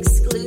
exclusive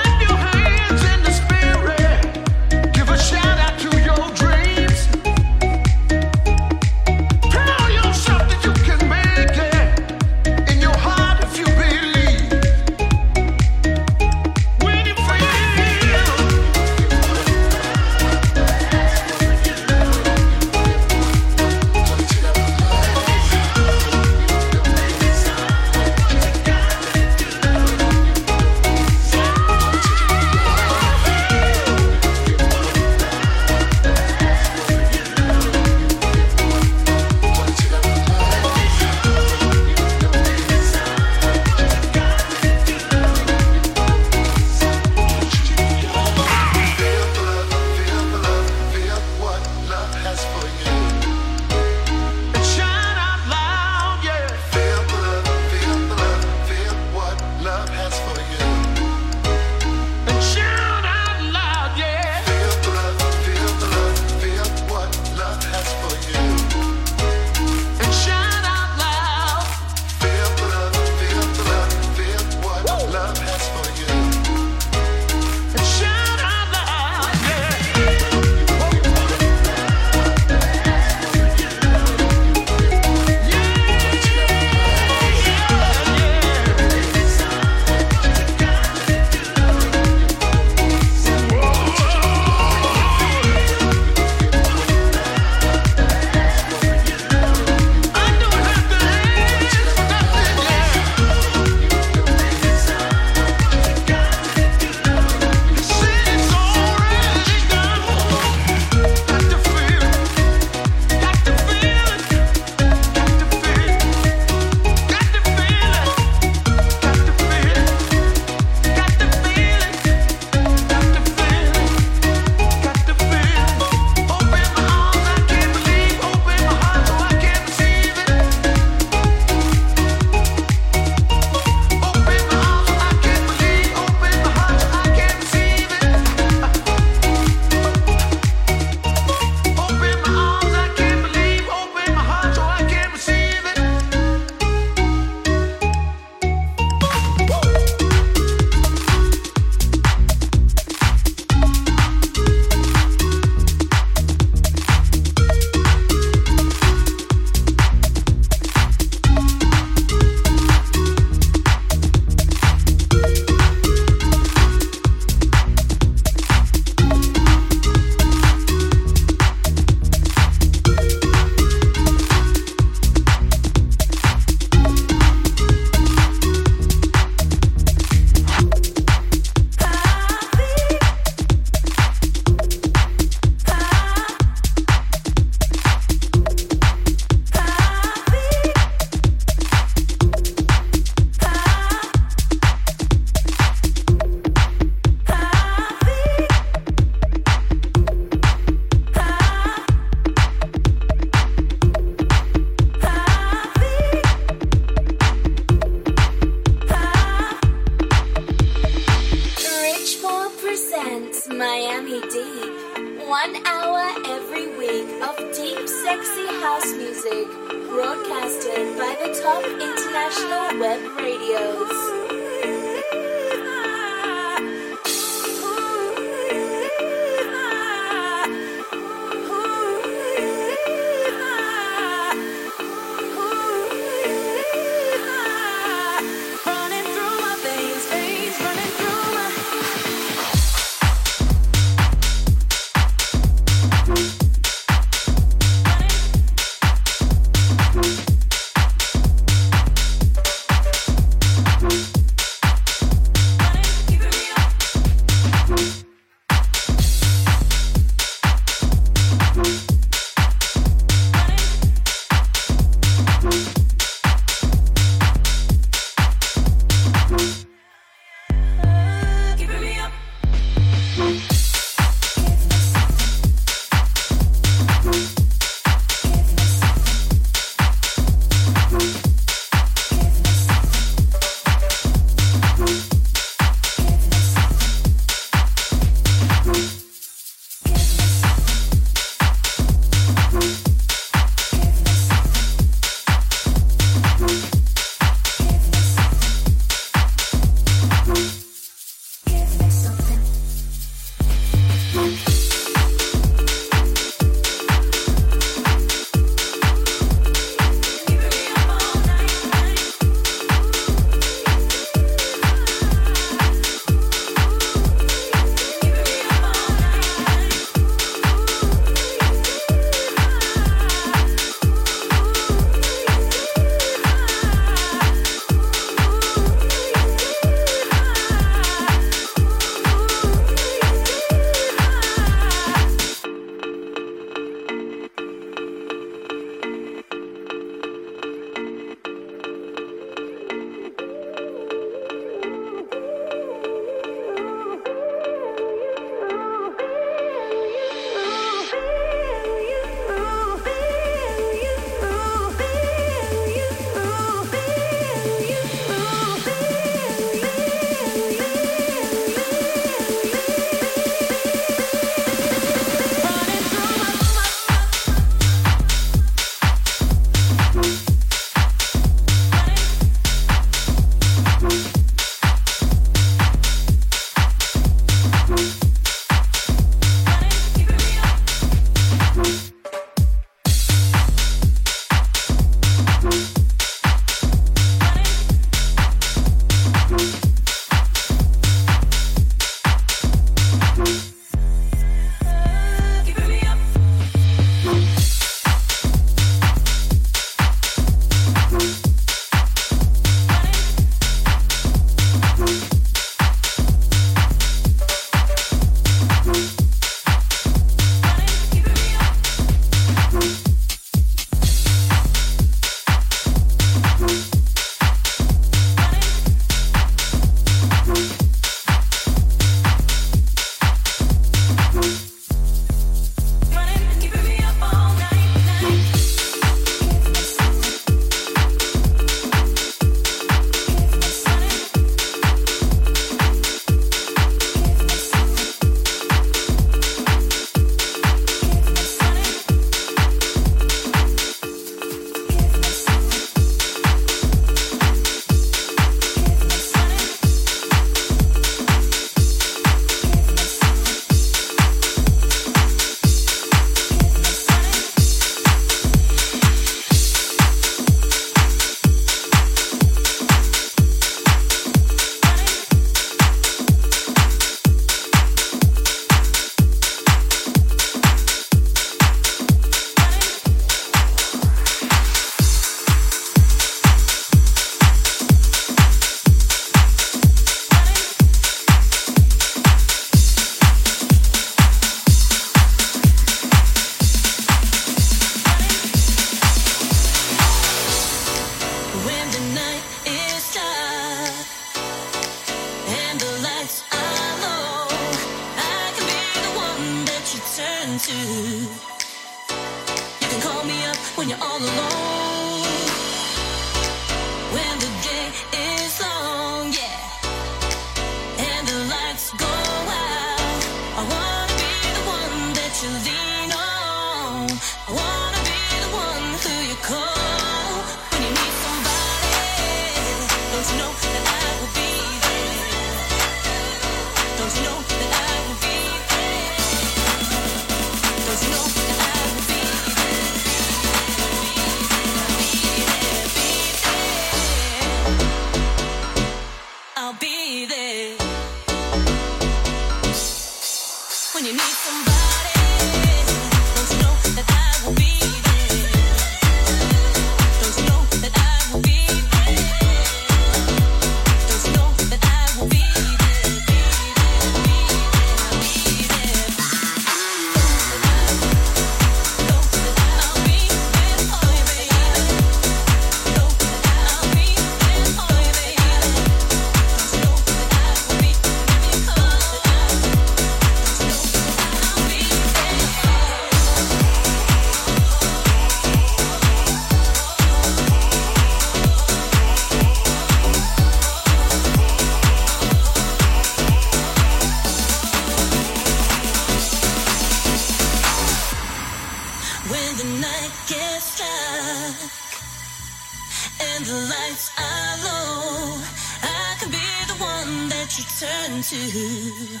You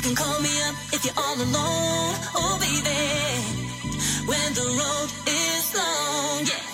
can call me up if you're all alone, oh baby. When the road is long, yeah.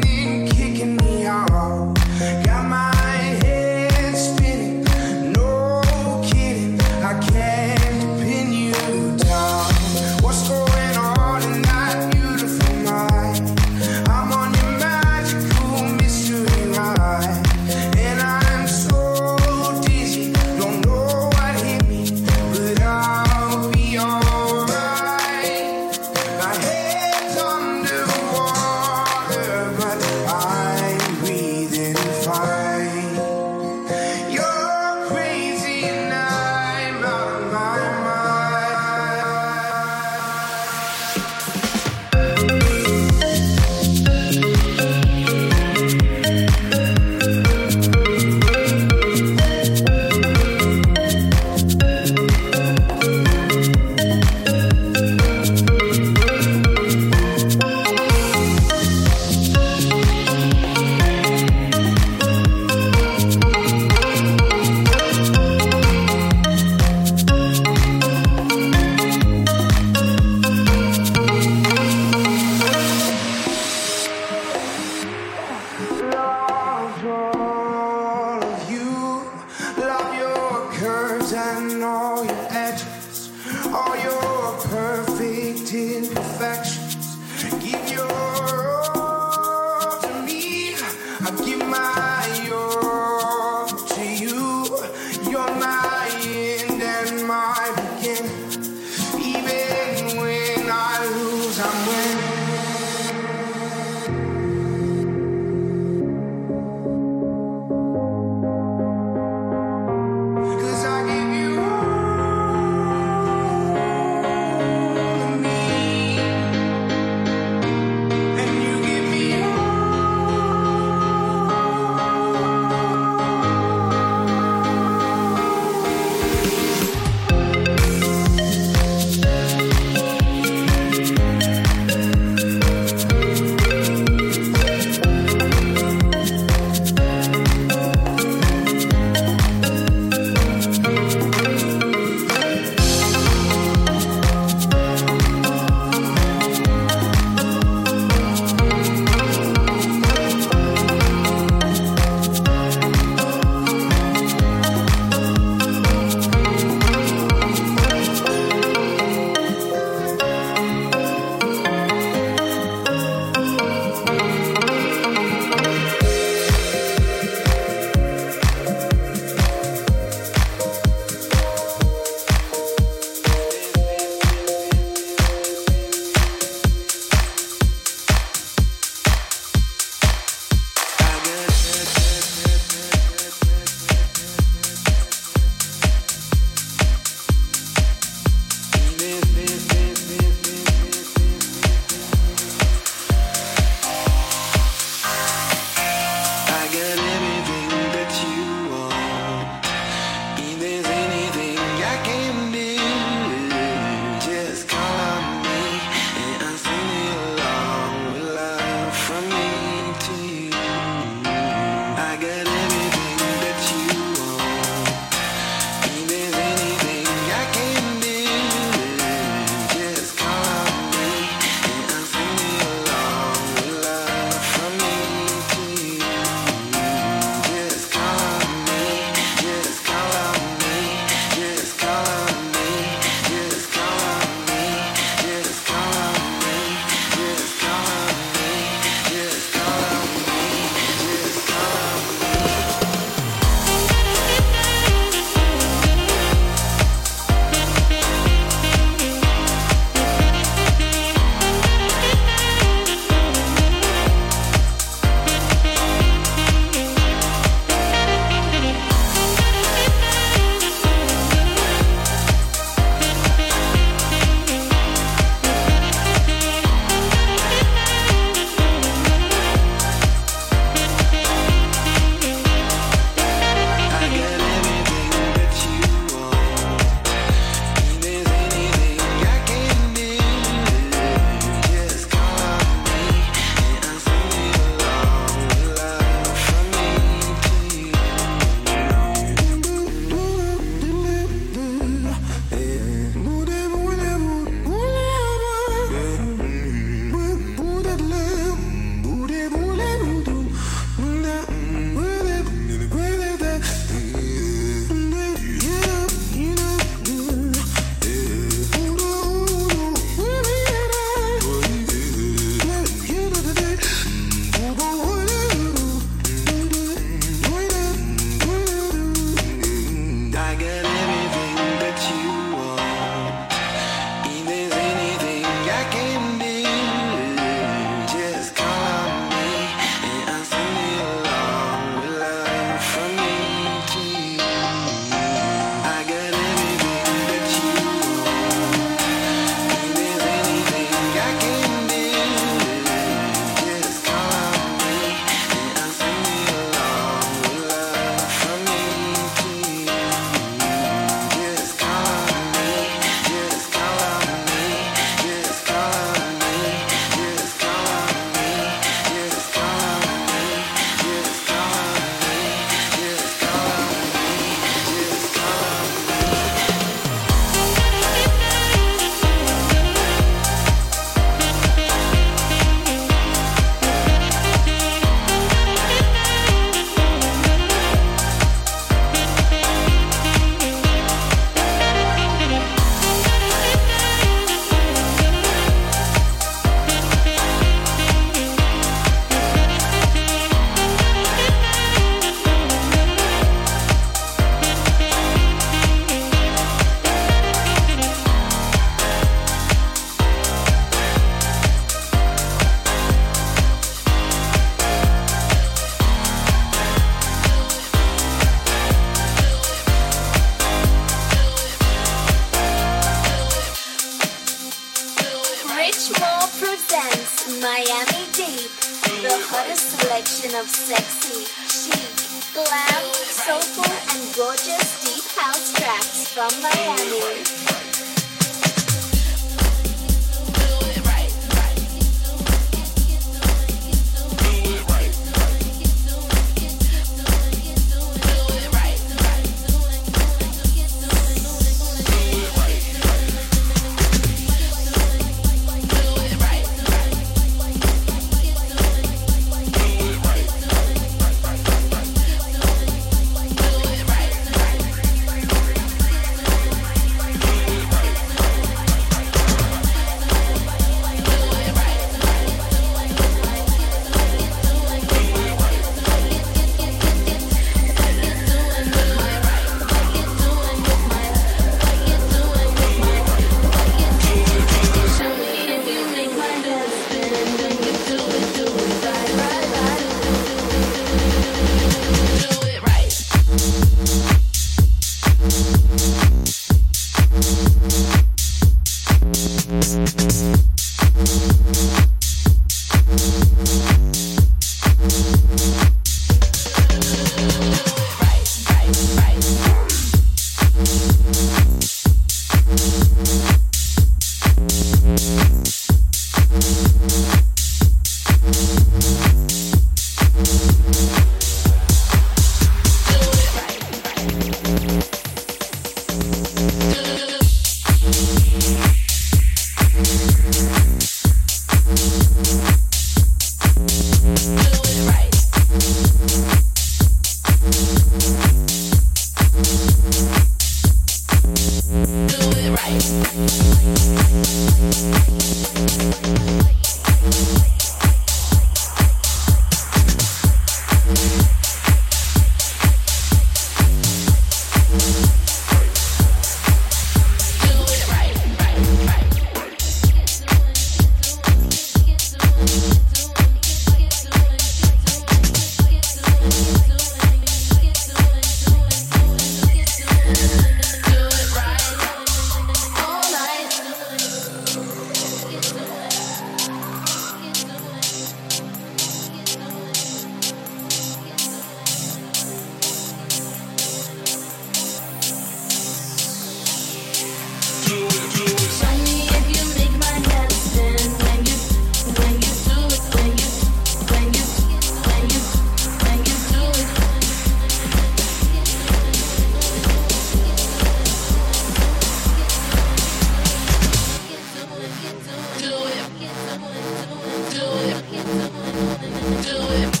do it.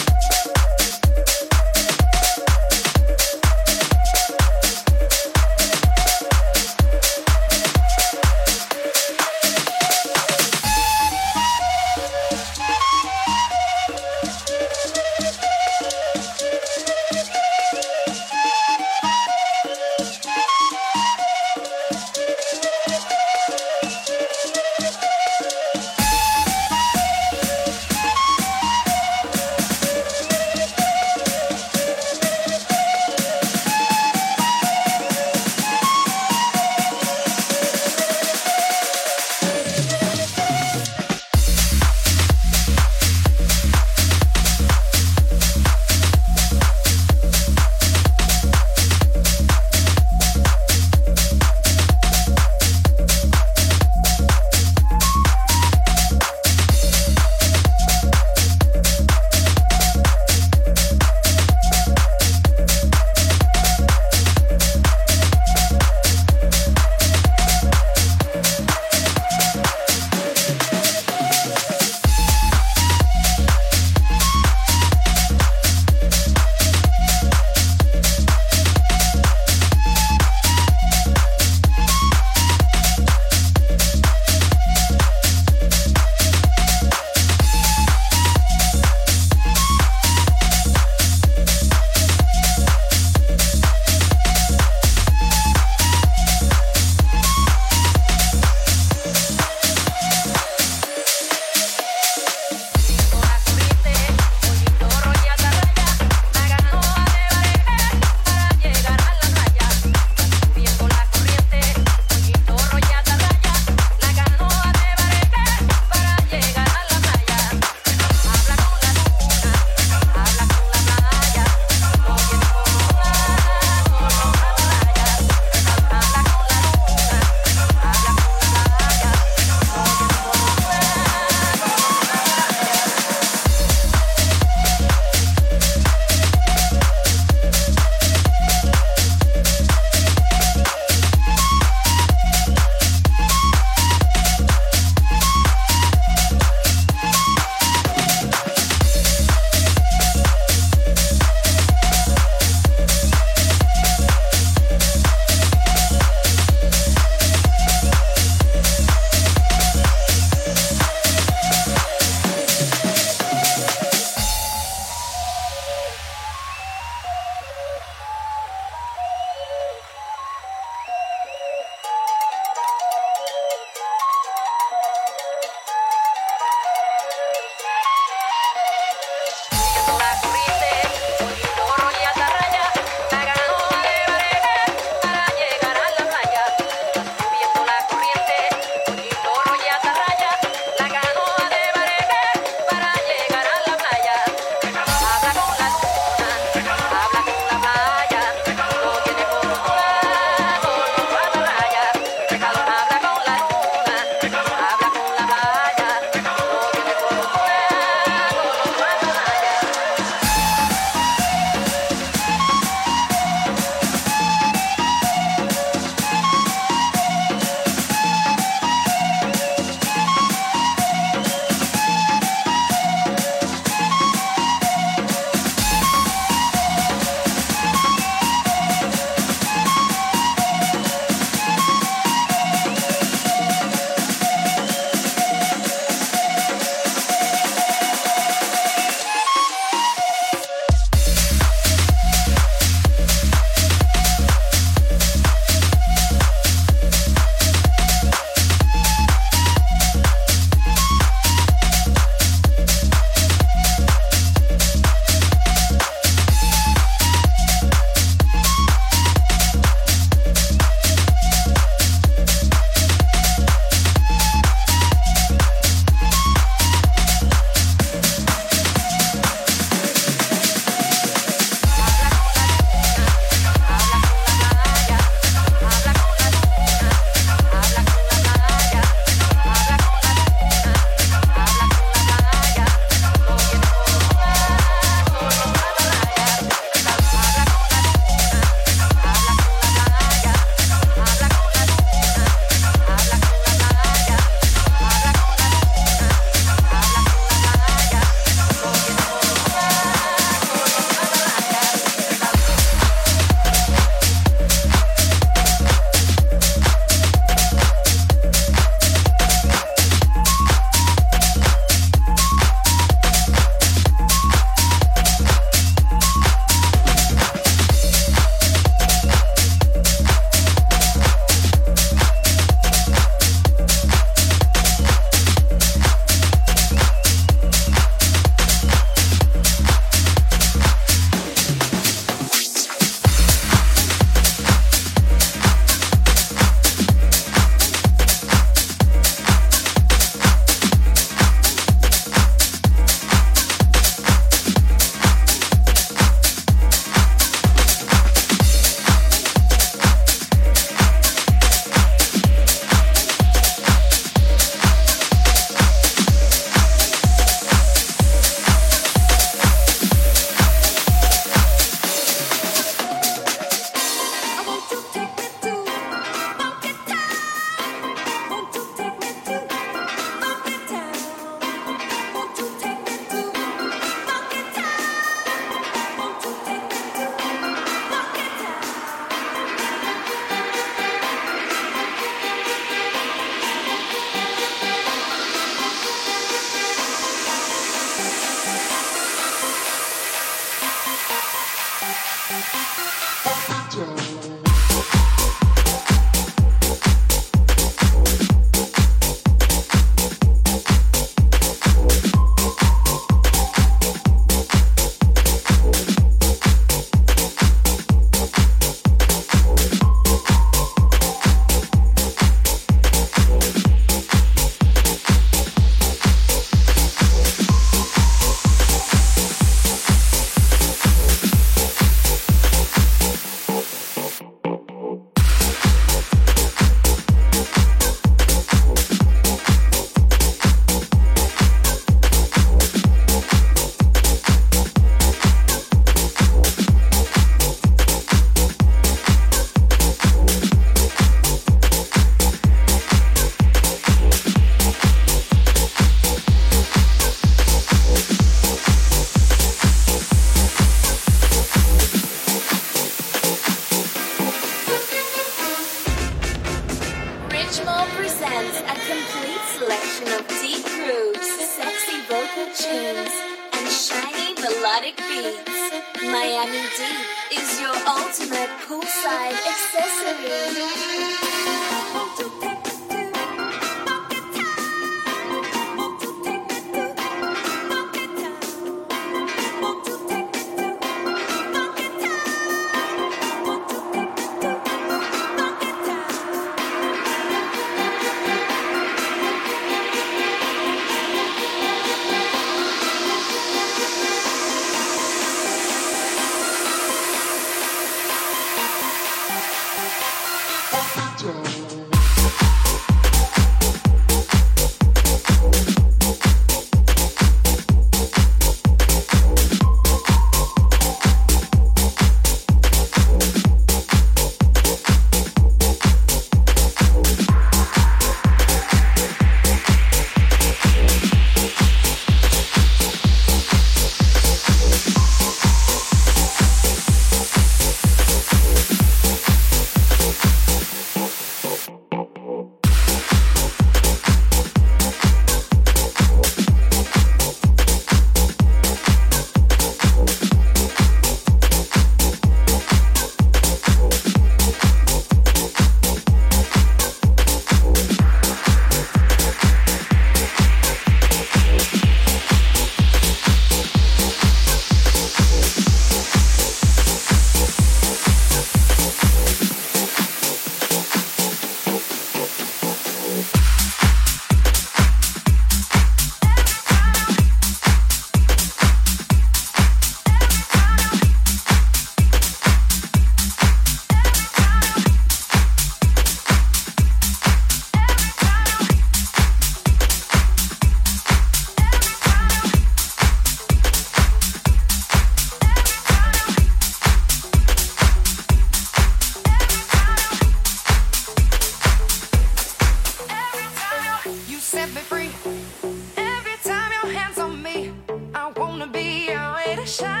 Shine.